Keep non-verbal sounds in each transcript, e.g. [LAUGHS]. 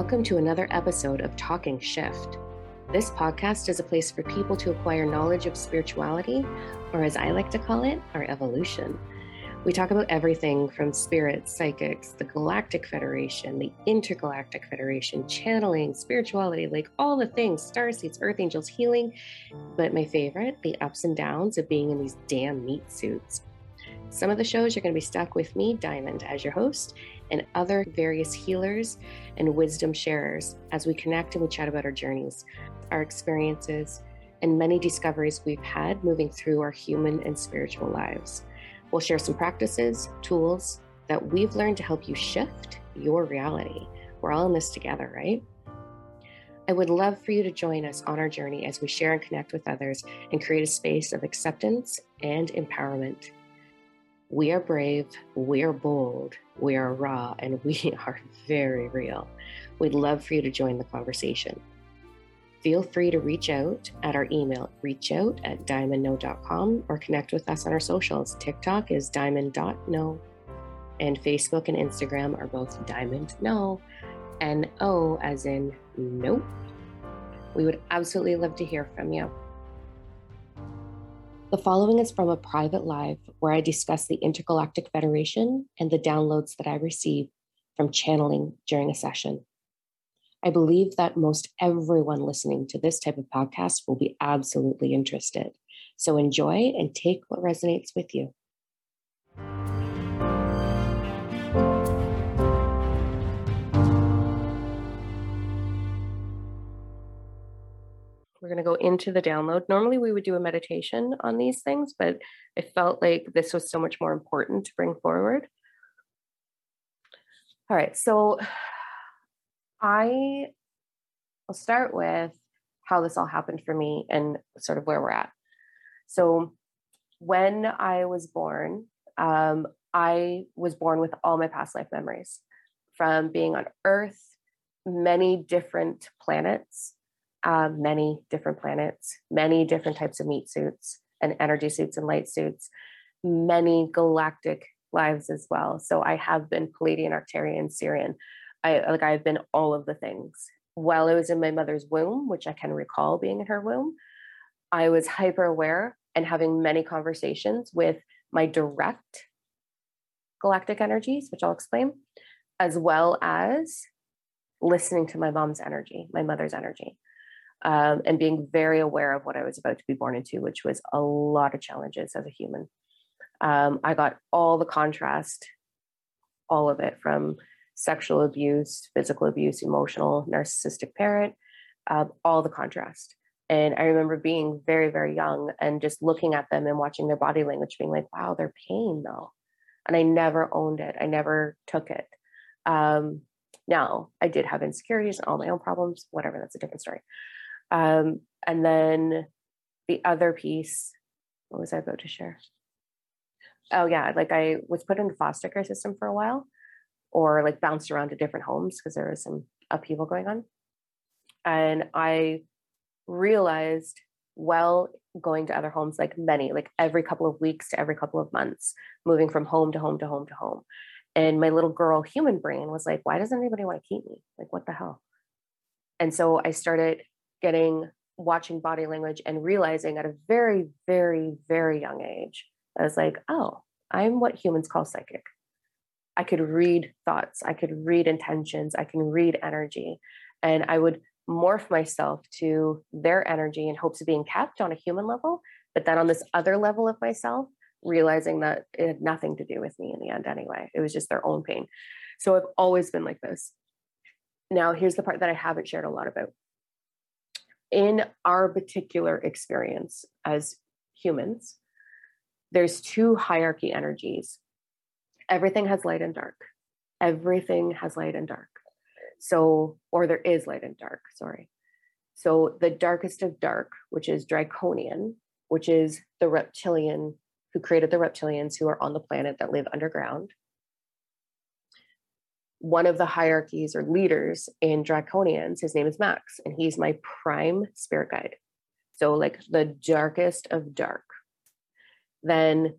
Welcome to another episode of Talking Shift. This podcast is a place for people to acquire knowledge of spirituality, or as I like to call it, our evolution. We talk about everything from spirits, psychics, the Galactic Federation, the Intergalactic Federation, channeling, spirituality, like all the things star seeds, earth angels, healing. But my favorite, the ups and downs of being in these damn meat suits. Some of the shows you're going to be stuck with me, Diamond, as your host, and other various healers and wisdom sharers as we connect and we chat about our journeys, our experiences, and many discoveries we've had moving through our human and spiritual lives. We'll share some practices, tools that we've learned to help you shift your reality. We're all in this together, right? I would love for you to join us on our journey as we share and connect with others and create a space of acceptance and empowerment. We are brave, we are bold, we are raw, and we [LAUGHS] are very real. We'd love for you to join the conversation. Feel free to reach out at our email, reachout at diamondno.com, or connect with us on our socials. TikTok is diamond.no, and Facebook and Instagram are both diamond no, and O as in nope. We would absolutely love to hear from you. The following is from a private live where I discuss the Intergalactic Federation and the downloads that I receive from channeling during a session. I believe that most everyone listening to this type of podcast will be absolutely interested. So enjoy and take what resonates with you. We're going to go into the download. Normally, we would do a meditation on these things, but I felt like this was so much more important to bring forward. All right, so I will start with how this all happened for me and sort of where we're at. So, when I was born, um, I was born with all my past life memories from being on Earth, many different planets, uh, many different planets, many different types of meat suits and energy suits and light suits, many galactic lives as well. So I have been Pleiadian, Arcturian, Sirian. I like I've been all of the things. While I was in my mother's womb, which I can recall being in her womb, I was hyper aware and having many conversations with my direct galactic energies, which I'll explain, as well as listening to my mom's energy, my mother's energy um, and being very aware of what I was about to be born into, which was a lot of challenges as a human. Um, I got all the contrast, all of it from sexual abuse, physical abuse, emotional, narcissistic parent, uh, all the contrast. And I remember being very, very young and just looking at them and watching their body language, being like, wow, they're pain though. And I never owned it, I never took it. Um, now, I did have insecurities and all my own problems, whatever, that's a different story. Um, and then the other piece, what was I about to share? Oh yeah, like I was put in the foster care system for a while, or like bounced around to different homes because there was some upheaval going on. And I realized while going to other homes, like many, like every couple of weeks to every couple of months, moving from home to home to home to home. And my little girl human brain was like, why doesn't anybody want to keep me? Like, what the hell? And so I started getting watching body language and realizing at a very, very, very young age, I was like, oh, I'm what humans call psychic. I could read thoughts, I could read intentions, I can read energy. And I would morph myself to their energy in hopes of being kept on a human level. But then on this other level of myself, realizing that it had nothing to do with me in the end anyway. It was just their own pain. So I've always been like this. Now, here's the part that I haven't shared a lot about in our particular experience as humans, there's two hierarchy energies. Everything has light and dark. Everything has light and dark. So, or there is light and dark, sorry. So, the darkest of dark, which is Draconian, which is the reptilian who created the reptilians who are on the planet that live underground one of the hierarchies or leaders in Draconians, his name is Max, and he's my prime spirit guide. So, like the darkest of dark. Then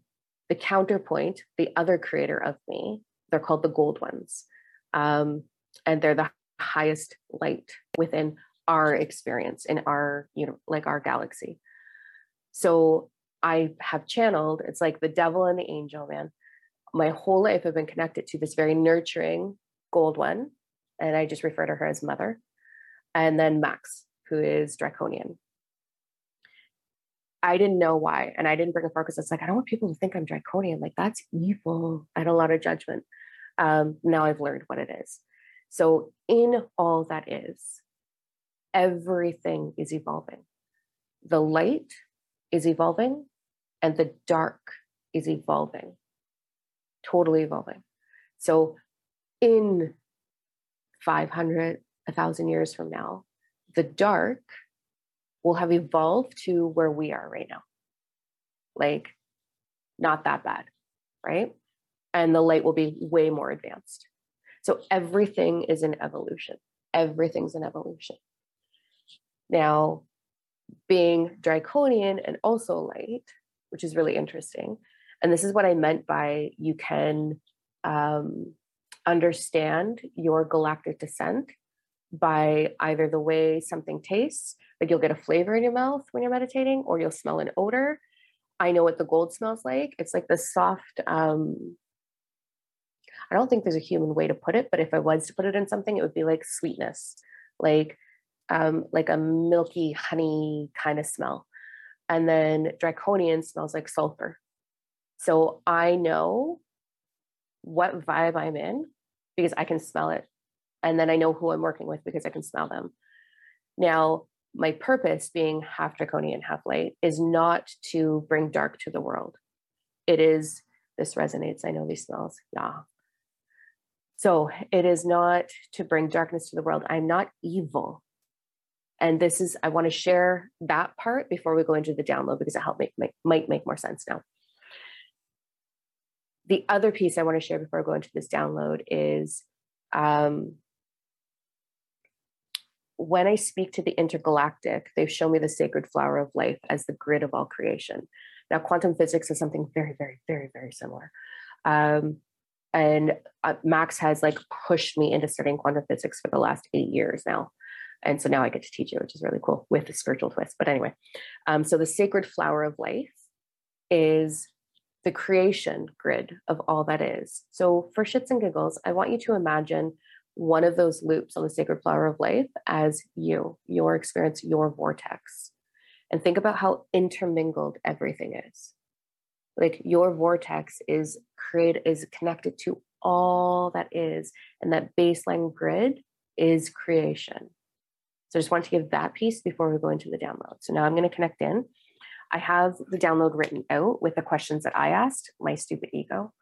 the counterpoint, the other creator of me, they're called the gold ones. Um, and they're the highest light within our experience in our you know like our galaxy so i have channeled it's like the devil and the angel man my whole life i've been connected to this very nurturing gold one and i just refer to her as mother and then max who is draconian I didn't know why. And I didn't bring it forward because it's like, I don't want people to think I'm draconian. Like, that's evil. I had a lot of judgment. Um, now I've learned what it is. So, in all that is, everything is evolving. The light is evolving, and the dark is evolving, totally evolving. So, in 500, 1,000 years from now, the dark will have evolved to where we are right now. Like, not that bad, right? And the light will be way more advanced. So everything is an evolution. Everything's an evolution. Now, being draconian and also light, which is really interesting. And this is what I meant by you can um, understand your galactic descent by either the way something tastes, like you'll get a flavor in your mouth when you're meditating, or you'll smell an odor. I know what the gold smells like. It's like the soft, um, I don't think there's a human way to put it, but if I was to put it in something, it would be like sweetness, like um, like a milky honey kind of smell. And then draconian smells like sulfur. So I know what vibe I'm in because I can smell it and then I know who I'm working with because I can smell them. Now, my purpose being half draconian, half light is not to bring dark to the world. It is, this resonates. I know these smells. Yeah. So it is not to bring darkness to the world. I'm not evil. And this is, I want to share that part before we go into the download because it help make, make, might make more sense now. The other piece I want to share before I go into this download is um, when I speak to the intergalactic, they've shown me the sacred flower of life as the grid of all creation. Now, quantum physics is something very, very, very, very similar. Um, and uh, Max has like pushed me into studying quantum physics for the last eight years now. And so now I get to teach it, which is really cool with a spiritual twist. But anyway, um, so the sacred flower of life is the creation grid of all that is. So for shits and giggles, I want you to imagine one of those loops on the sacred flower of life as you, your experience, your vortex. And think about how intermingled everything is. Like your vortex is created, is connected to all that is, and that baseline grid is creation. So I just want to give that piece before we go into the download. So now I'm going to connect in. I have the download written out with the questions that I asked, my stupid ego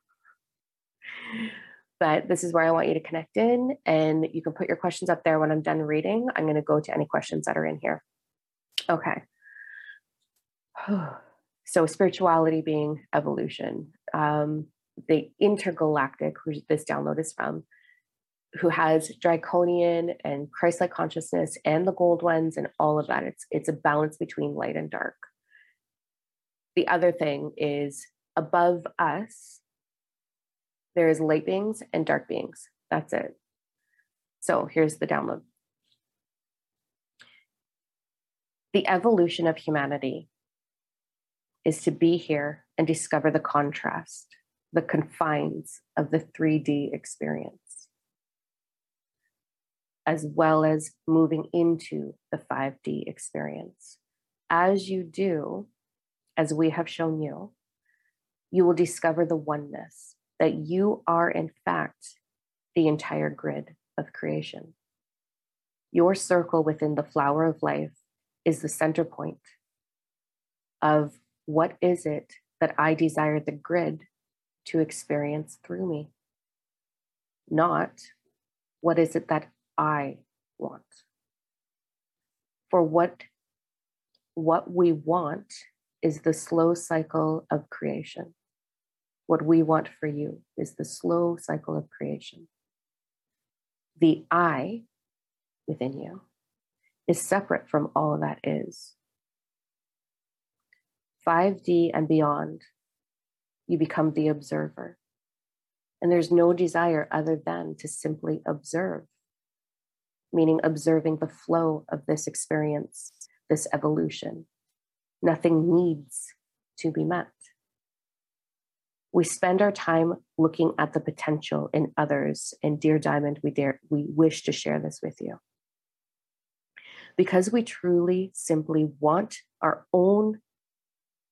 but this is where I want you to connect in and you can put your questions up there when I'm done reading. I'm going to go to any questions that are in here. Okay. [SIGHS] So, spirituality being evolution, um, the intergalactic, who this download is from, who has draconian and Christ-like consciousness and the gold ones and all of that. It's it's a balance between light and dark. The other thing is above us there is light beings and dark beings. That's it. So here's the download. The evolution of humanity is to be here and discover the contrast, the confines of the 3D experience, as well as moving into the 5D experience. As you do, as we have shown you, you will discover the oneness that you are, in fact, the entire grid of creation. Your circle within the flower of life is the center point of what is it that I desire the grid to experience through me, not what is it that I want. For what, what we want is the slow cycle of creation. What we want for you is the slow cycle of creation. The I within you is separate from all that is. 5D and beyond, you become the observer. And there's no desire other than to simply observe. meaning observing the flow of this experience, this evolution. Nothing needs to be met. We spend our time looking at the potential in others. And dear Diamond, we dare we wish to share this with you. Because we truly simply want our own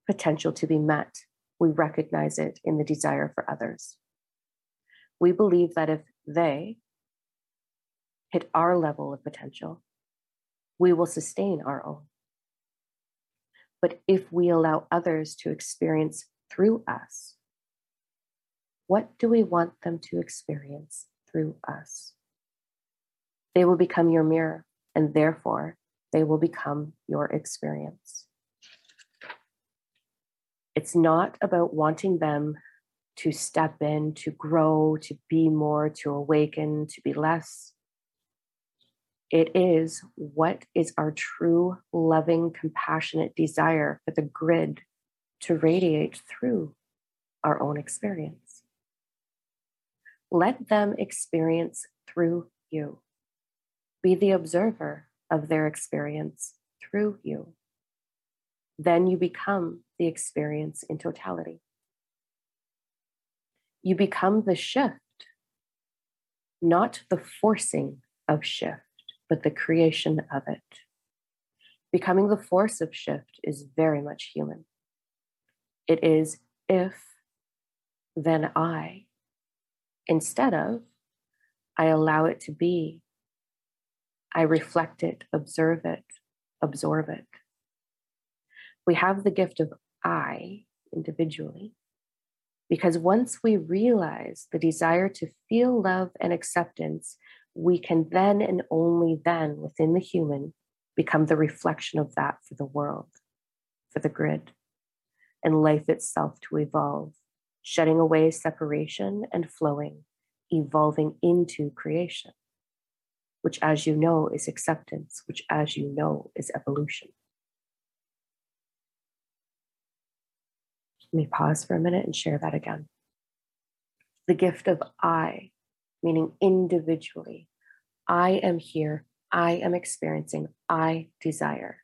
potential to be met, we recognize it in the desire for others. We believe that if they hit our level of potential, we will sustain our own. But if we allow others to experience through us, what do we want them to experience through us? They will become your mirror, and therefore, they will become your experience. It's not about wanting them to step in, to grow, to be more, to awaken, to be less. It is what is our true, loving, compassionate desire for the grid to radiate through our own experience. Let them experience through you. Be the observer of their experience through you. Then you become the experience in totality. You become the shift, not the forcing of shift but the creation of it. Becoming the force of shift is very much human. It is if, then I, instead of, I allow it to be. I reflect it, observe it, absorb it. We have the gift of I individually because once we realize the desire to feel love and acceptance we can then and only then within the human become the reflection of that for the world, for the grid, and life itself to evolve, shutting away separation and flowing, evolving into creation, which, as you know, is acceptance, which, as you know, is evolution. Let me pause for a minute and share that again. The gift of I meaning individually. I am here. I am experiencing. I desire.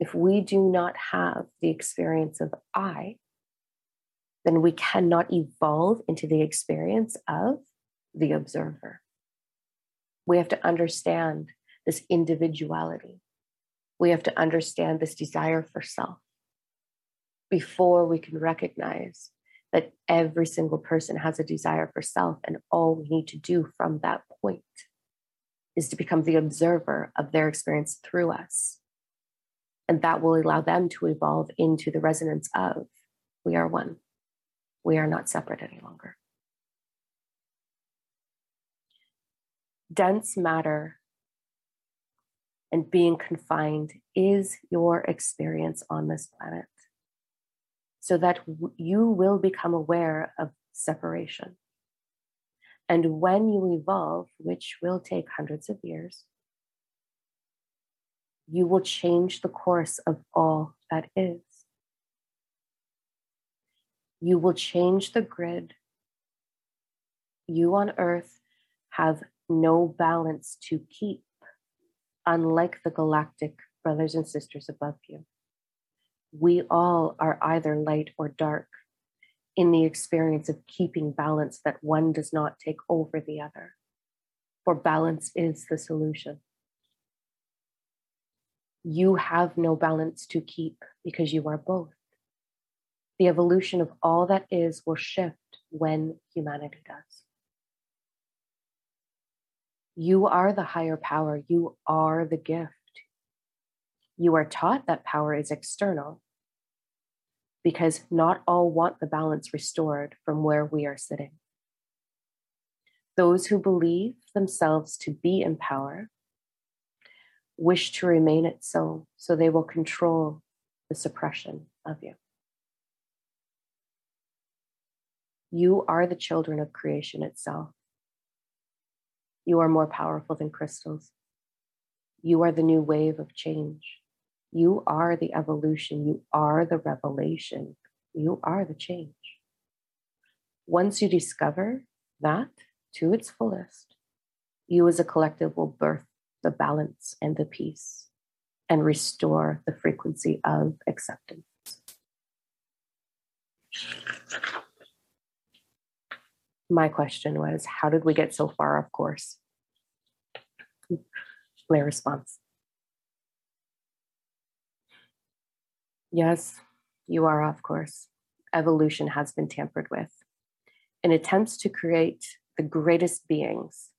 If we do not have the experience of I, then we cannot evolve into the experience of the observer. We have to understand this individuality. We have to understand this desire for self before we can recognize that every single person has a desire for self, and all we need to do from that point is to become the observer of their experience through us. And that will allow them to evolve into the resonance of we are one. We are not separate any longer. Dense matter and being confined is your experience on this planet so that you will become aware of separation. And when you evolve, which will take hundreds of years, you will change the course of all that is. You will change the grid. You on earth have no balance to keep, unlike the galactic brothers and sisters above you we all are either light or dark in the experience of keeping balance that one does not take over the other. For balance is the solution. You have no balance to keep because you are both. The evolution of all that is will shift when humanity does. You are the higher power. You are the gift. You are taught that power is external because not all want the balance restored from where we are sitting. Those who believe themselves to be in power wish to remain it so, so they will control the suppression of you. You are the children of creation itself. You are more powerful than crystals. You are the new wave of change. You are the evolution. You are the revelation. You are the change. Once you discover that to its fullest, you as a collective will birth the balance and the peace and restore the frequency of acceptance. My question was How did we get so far off course? My response Yes, you are off course. Evolution has been tampered with. In attempts to create the greatest beings,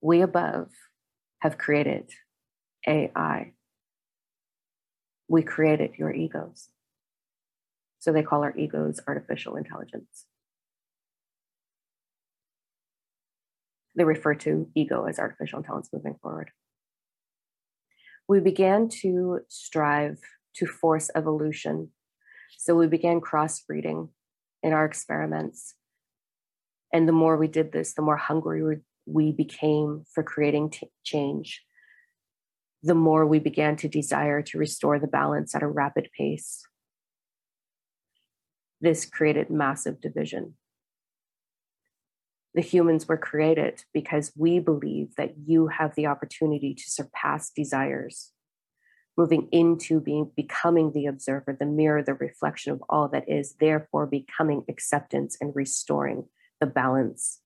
we above have created AI. We created your egos. So they call our egos artificial intelligence. They refer to ego as artificial intelligence moving forward. We began to strive to force evolution. So we began crossbreeding in our experiments. And the more we did this, the more hungry we became for creating t- change, the more we began to desire to restore the balance at a rapid pace. This created massive division. The humans were created because we believe that you have the opportunity to surpass desires, moving into being becoming the observer, the mirror, the reflection of all that is, therefore becoming acceptance and restoring the balance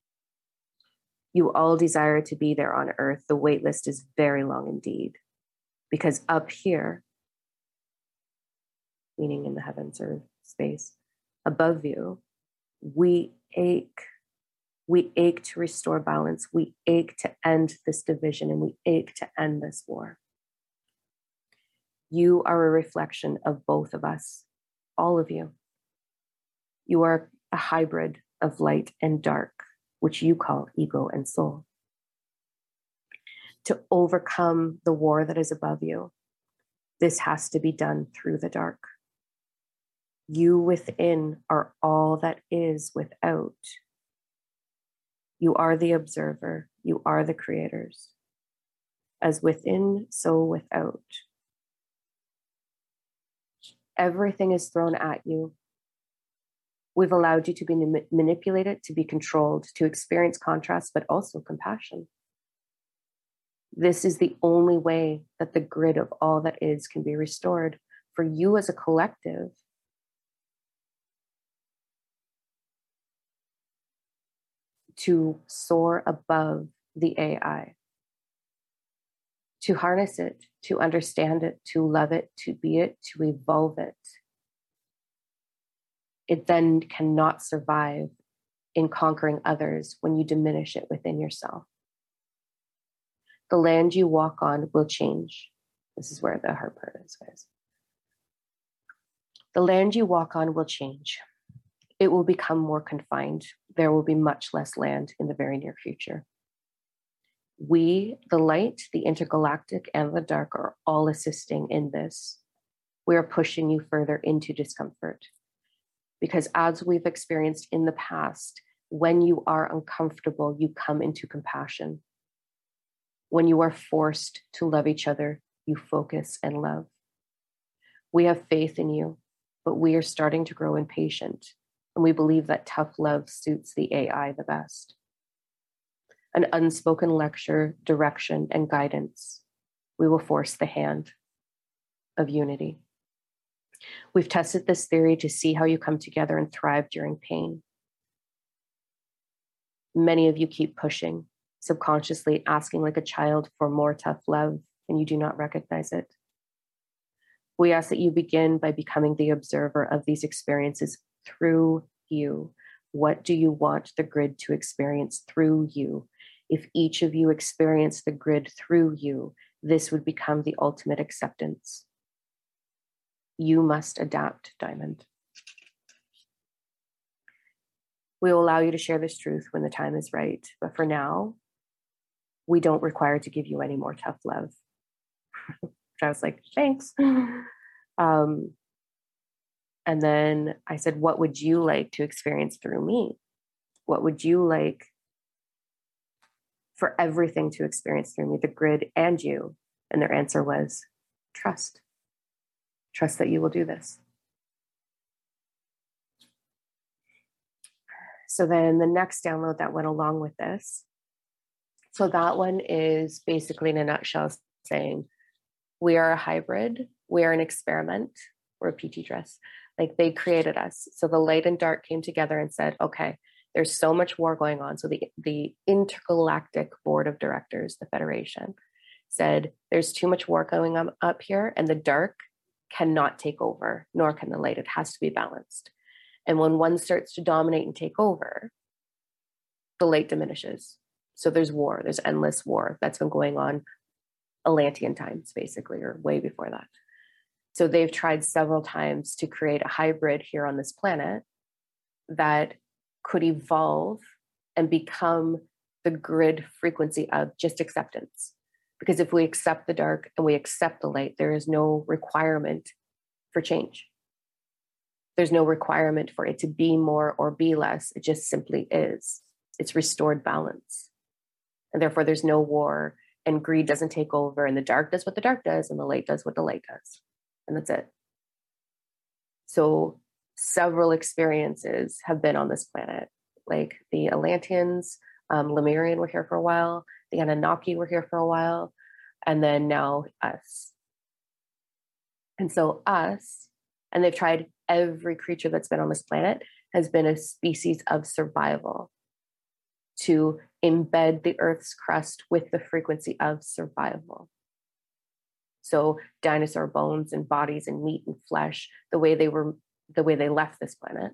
you all desire to be there on earth, the wait list is very long indeed. Because up here, meaning in the heavens or space above you, we ache. We ache to restore balance. We ache to end this division and we ache to end this war. You are a reflection of both of us, all of you. You are a hybrid of light and dark which you call ego and soul. To overcome the war that is above you, this has to be done through the dark. You within are all that is without. You are the observer, you are the creators. As within, so without. Everything is thrown at you We've allowed you to be manipulated, to be controlled, to experience contrast, but also compassion. This is the only way that the grid of all that is can be restored for you as a collective. To soar above the AI, to harness it, to understand it, to love it, to be it, to evolve it it then cannot survive in conquering others when you diminish it within yourself. The land you walk on will change. This is where the hard part is, guys. The land you walk on will change. It will become more confined. There will be much less land in the very near future. We, the light, the intergalactic, and the dark, are all assisting in this. We are pushing you further into discomfort because as we've experienced in the past, when you are uncomfortable, you come into compassion. When you are forced to love each other, you focus and love. We have faith in you, but we are starting to grow impatient, and we believe that tough love suits the AI the best. An unspoken lecture, direction, and guidance. We will force the hand of unity. We've tested this theory to see how you come together and thrive during pain. Many of you keep pushing, subconsciously asking like a child for more tough love, and you do not recognize it. We ask that you begin by becoming the observer of these experiences through you. What do you want the grid to experience through you? If each of you experience the grid through you, this would become the ultimate acceptance. You must adapt, Diamond. We will allow you to share this truth when the time is right. But for now, we don't require to give you any more tough love. [LAUGHS] I was like, thanks. [LAUGHS] Um, and then I said, What would you like to experience through me? What would you like for everything to experience through me, the grid and you? And their answer was trust. Trust that you will do this. So then the next download that went along with this So that one is basically in a nutshell saying we are a hybrid, we are an experiment, we're a petri dress. Like they created us. So the light and dark came together and said, okay, there's so much war going on. So the, the intergalactic board of directors, the Federation, said there's too much war going on up here, and the dark cannot take over, nor can the light. It has to be balanced. And when one starts to dominate and take over, the light diminishes. So there's war, there's endless war that's been going on Atlantean times, basically, or way before that. So they've tried several times to create a hybrid here on this planet that could evolve and become the grid frequency of just acceptance. Because if we accept the dark and we accept the light, there is no requirement for change. There's no requirement for it to be more or be less. It just simply is. It's restored balance. And therefore, there's no war, and greed doesn't take over, and the dark does what the dark does, and the light does what the light does. And that's it. So, several experiences have been on this planet. Like the Atlanteans, um, Lemurian were here for a while, the Anunnaki were here for a while, and then now us. And so, us, and they've tried every creature that's been on this planet has been a species of survival to embed the Earth's crust with the frequency of survival. So, dinosaur bones and bodies and meat and flesh, the way they were the way they left this planet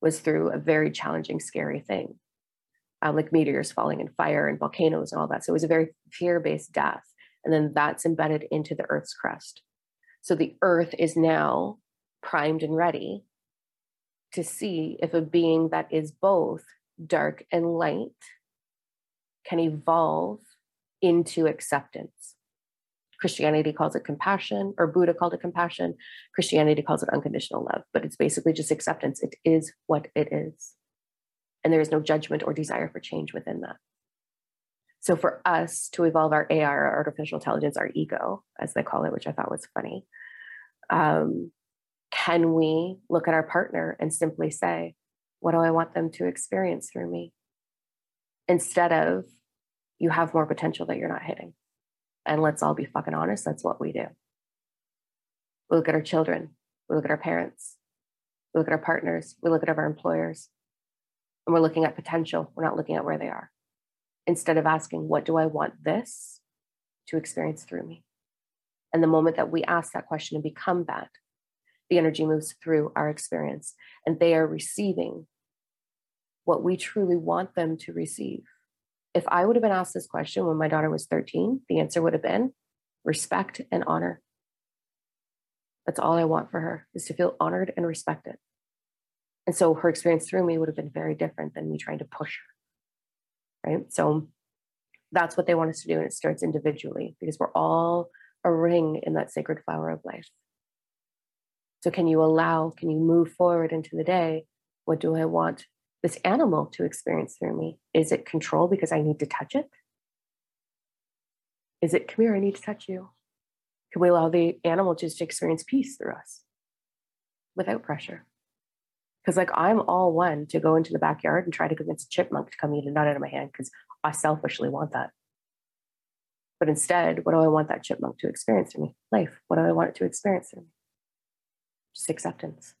was through a very challenging, scary thing, um, like meteors falling and fire and volcanoes and all that. So it was a very fear based death. And then that's embedded into the Earth's crust. So the Earth is now primed and ready to see if a being that is both dark and light can evolve into acceptance. Christianity calls it compassion, or Buddha called it compassion. Christianity calls it unconditional love, but it's basically just acceptance. It is what it is. And there is no judgment or desire for change within that. So for us to evolve our AI, our artificial intelligence, our ego, as they call it, which I thought was funny, um, can we look at our partner and simply say, what do I want them to experience through me? Instead of, you have more potential that you're not hitting. And let's all be fucking honest, that's what we do. We look at our children, we look at our parents, we look at our partners, we look at our employers, and we're looking at potential. We're not looking at where they are. Instead of asking, what do I want this to experience through me? And the moment that we ask that question and become that, the energy moves through our experience and they are receiving what we truly want them to receive if I would have been asked this question when my daughter was 13, the answer would have been respect and honor. That's all I want for her is to feel honored and respected. And so her experience through me would have been very different than me trying to push her. Right. So that's what they want us to do. And it starts individually because we're all a ring in that sacred flower of life. So, can you allow, can you move forward into the day? What do I want this animal to experience through me? Is it control because I need to touch it? Is it, come here, I need to touch you? Can we allow the animal just to experience peace through us without pressure? Because, like, I'm all one to go into the backyard and try to convince a chipmunk to come eat a nut out of my hand because I selfishly want that. But instead, what do I want that chipmunk to experience through me? Life. What do I want it to experience through me? Just acceptance.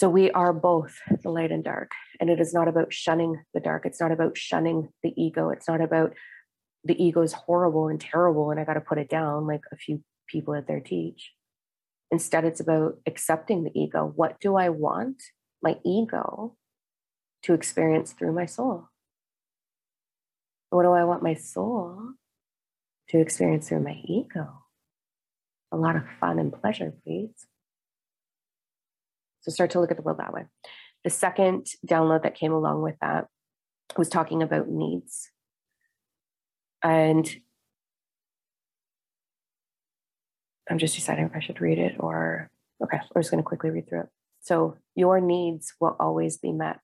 So we are both the light and dark. And it is not about shunning the dark. It's not about shunning the ego. It's not about the ego is horrible and terrible and I got to put it down like a few people out there teach. Instead, it's about accepting the ego. What do I want my ego to experience through my soul? What do I want my soul to experience through my ego? A lot of fun and pleasure, please. So start to look at the world that way. The second download that came along with that was talking about needs. And I'm just deciding if I should read it or, okay, I'm just going to quickly read through it. So, your needs will always be met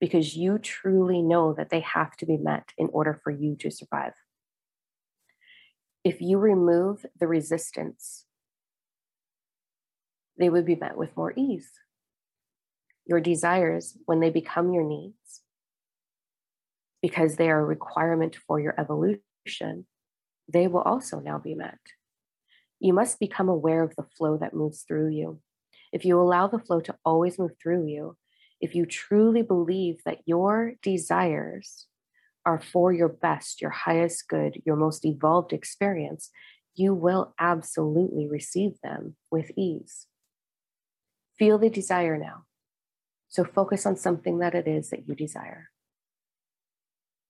because you truly know that they have to be met in order for you to survive. If you remove the resistance they would be met with more ease. Your desires, when they become your needs, because they are a requirement for your evolution, they will also now be met. You must become aware of the flow that moves through you. If you allow the flow to always move through you, if you truly believe that your desires are for your best, your highest good, your most evolved experience, you will absolutely receive them with ease. Feel the desire now. So focus on something that it is that you desire.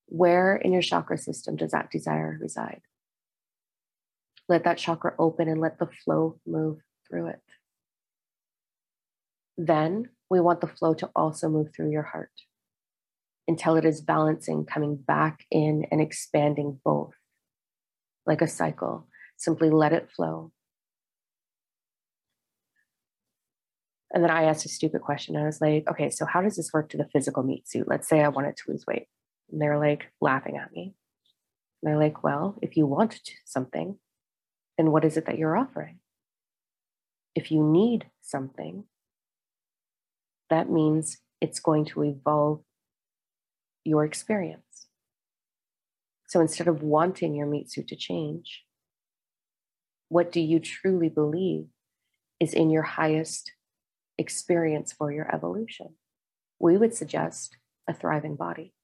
Where in your chakra system does that desire reside? Let that chakra open and let the flow move through it. Then we want the flow to also move through your heart until it is balancing, coming back in and expanding both like a cycle. Simply let it flow. And then I asked a stupid question. I was like, okay, so how does this work to the physical meat suit? Let's say I wanted to lose weight. And they're like laughing at me. And they're like, well, if you want something, then what is it that you're offering? If you need something, that means it's going to evolve your experience. So instead of wanting your meat suit to change, what do you truly believe is in your highest experience for your evolution? We would suggest a thriving body.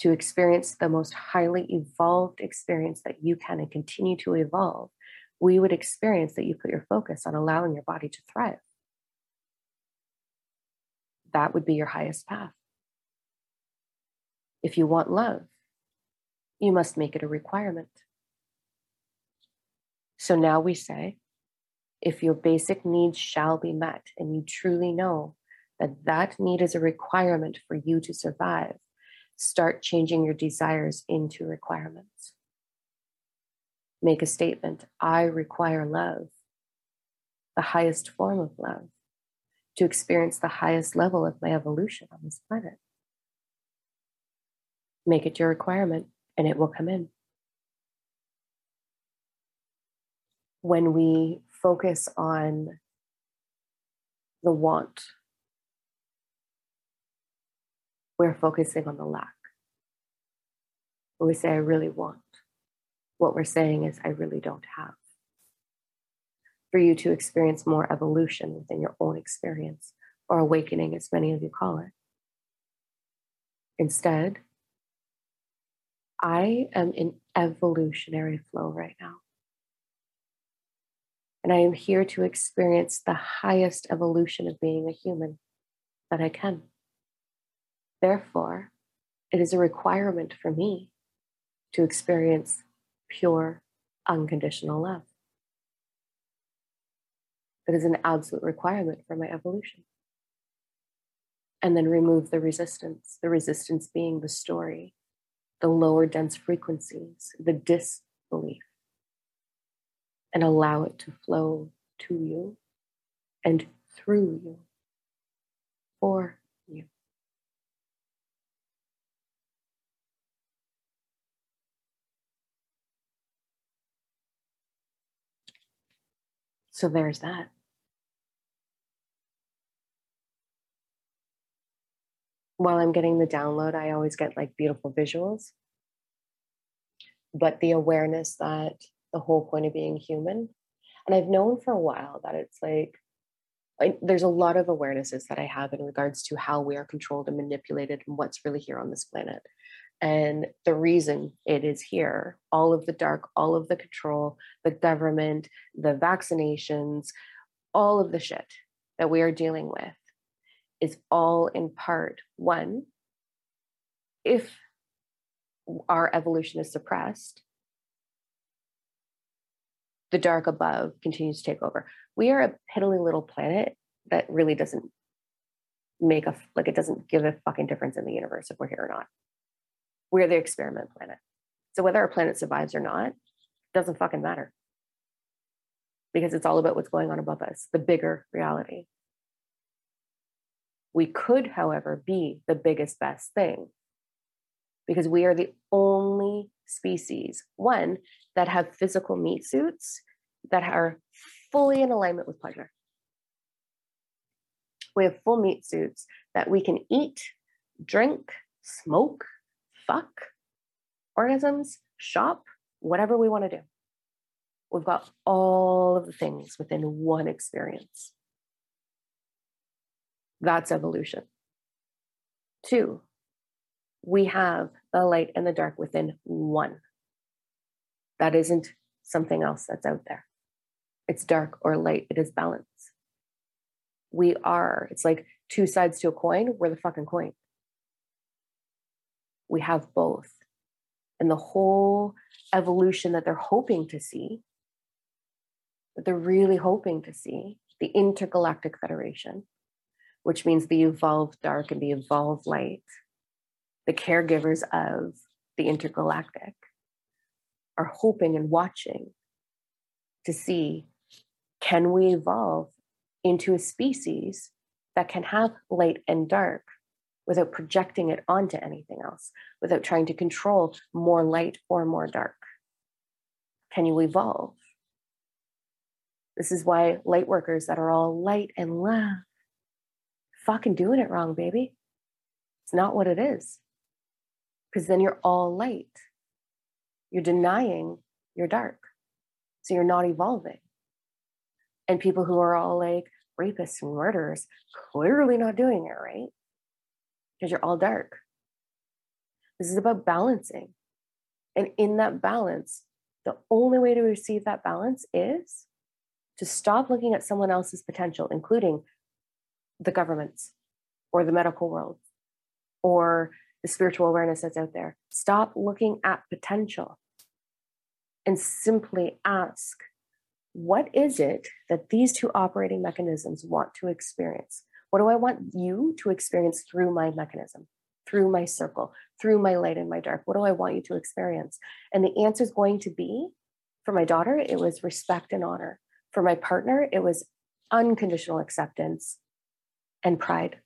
To experience the most highly evolved experience that you can and continue to evolve, we would experience that you put your focus on allowing your body to thrive that would be your highest path. If you want love, you must make it a requirement. So now we say, if your basic needs shall be met, and you truly know that that need is a requirement for you to survive, start changing your desires into requirements. Make a statement I require love, the highest form of love to experience the highest level of my evolution on this planet. Make it your requirement and it will come in. When we focus on the want, we're focusing on the lack. When we say, I really want, what we're saying is, I really don't have for you to experience more evolution within your own experience or awakening, as many of you call it. Instead, I am in evolutionary flow right now. And I am here to experience the highest evolution of being a human that I can. Therefore, it is a requirement for me to experience pure, unconditional love. It is an absolute requirement for my evolution. And then remove the resistance, the resistance being the story, the lower dense frequencies, the disbelief, and allow it to flow to you and through you for you. So there's that. while I'm getting the download, I always get like beautiful visuals. But the awareness that the whole point of being human, and I've known for a while that it's like, there's a lot of awarenesses that I have in regards to how we are controlled and manipulated and what's really here on this planet. And the reason it is here, all of the dark, all of the control, the government, the vaccinations, all of the shit that we are dealing with is all in part one, if our evolution is suppressed, the dark above continues to take over. We are a piddly little planet that really doesn't make a like it doesn't give a fucking difference in the universe if we're here or not. We're the experiment planet. So whether our planet survives or not doesn't fucking matter. Because it's all about what's going on above us, the bigger reality. We could, however, be the biggest, best thing because we are the only species, one, that have physical meat suits that are fully in alignment with pleasure. We have full meat suits that we can eat, drink, smoke, fuck, orgasms, shop, whatever we want to do. We've got all of the things within one experience. That's evolution. Two, we have the light and the dark within one. That isn't something else that's out there. It's dark or light, it is balance. We are, it's like two sides to a coin, we're the fucking coin. We have both. And the whole evolution that they're hoping to see, that they're really hoping to see, the intergalactic federation, which means the evolved dark and the evolved light, the caregivers of the intergalactic are hoping and watching to see can we evolve into a species that can have light and dark without projecting it onto anything else, without trying to control more light or more dark? Can you evolve? This is why light workers that are all light and love fucking doing it wrong, baby. It's not what it is. Because then you're all light. You're denying your dark. So you're not evolving. And people who are all like rapists and murderers, clearly not doing it right because you're all dark. This is about balancing. And in that balance, the only way to receive that balance is to stop looking at someone else's potential, including the governments or the medical world or the spiritual awareness that's out there. Stop looking at potential and simply ask what is it that these two operating mechanisms want to experience? What do I want you to experience through my mechanism, through my circle, through my light and my dark? What do I want you to experience? And the answer is going to be for my daughter, it was respect and honor. For my partner, it was unconditional acceptance and pride.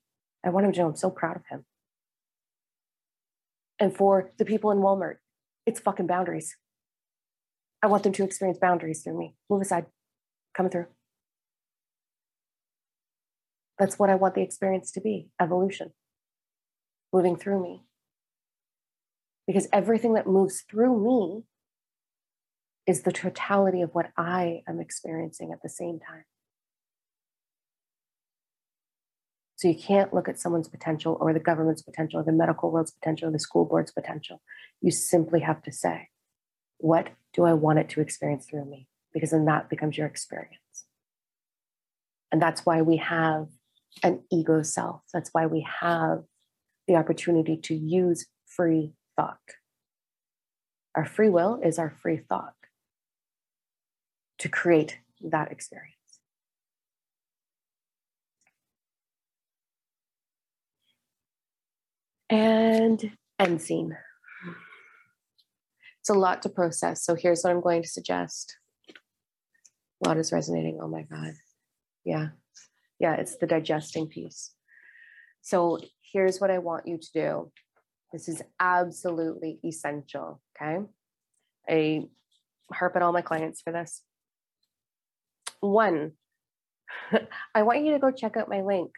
I want him to know I'm so proud of him. And for the people in Walmart, it's fucking boundaries. I want them to experience boundaries through me. Move aside, coming through. That's what I want the experience to be evolution, moving through me. Because everything that moves through me is the totality of what I am experiencing at the same time. So you can't look at someone's potential or the government's potential or the medical world's potential or the school board's potential. You simply have to say, what do I want it to experience through me? Because then that becomes your experience. And that's why we have an ego self. That's why we have the opportunity to use free thought. Our free will is our free thought to create that experience. And end scene. It's a lot to process. So here's what I'm going to suggest. A lot is resonating. Oh my God. Yeah yeah, it's the digesting piece. So here's what I want you to do. This is absolutely essential. Okay. I harp at all my clients for this. One, [LAUGHS] I want you to go check out my link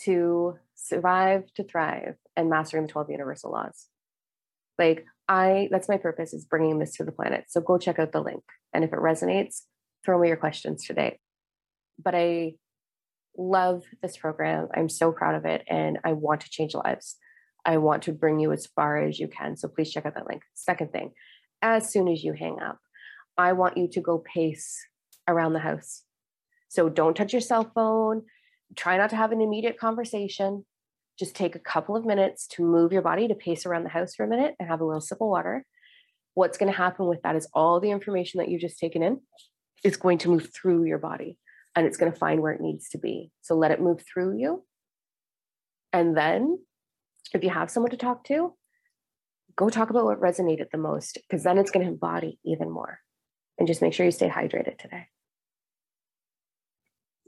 to survive to thrive and mastering the 12 universal laws. Like I, that's my purpose is bringing this to the planet. So go check out the link. And if it resonates, throw me your questions today. But I love this program. I'm so proud of it and I want to change lives. I want to bring you as far as you can. So please check out that link. Second thing, as soon as you hang up, I want you to go pace around the house. So don't touch your cell phone. Try not to have an immediate conversation. Just take a couple of minutes to move your body to pace around the house for a minute and have a little sip of water. What's going to happen with that is all the information that you've just taken in is going to move through your body and it's going to find where it needs to be. So let it move through you. And then if you have someone to talk to, go talk about what resonated the most because then it's going to embody even more. And just make sure you stay hydrated today.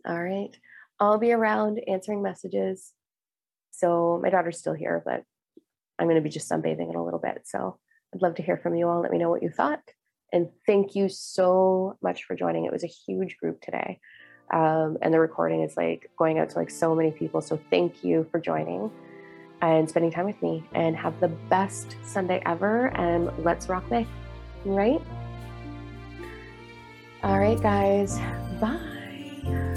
All right. I'll be around answering messages. So my daughter's still here, but I'm going to be just sunbathing in a little bit. So I'd love to hear from you all. Let me know what you thought. And thank you so much for joining. It was a huge group today. Um, and the recording is like going out to like so many people. So thank you for joining. and spending time with me. And have the best Sunday ever. And let's rock May. Right? All right, guys. Bye.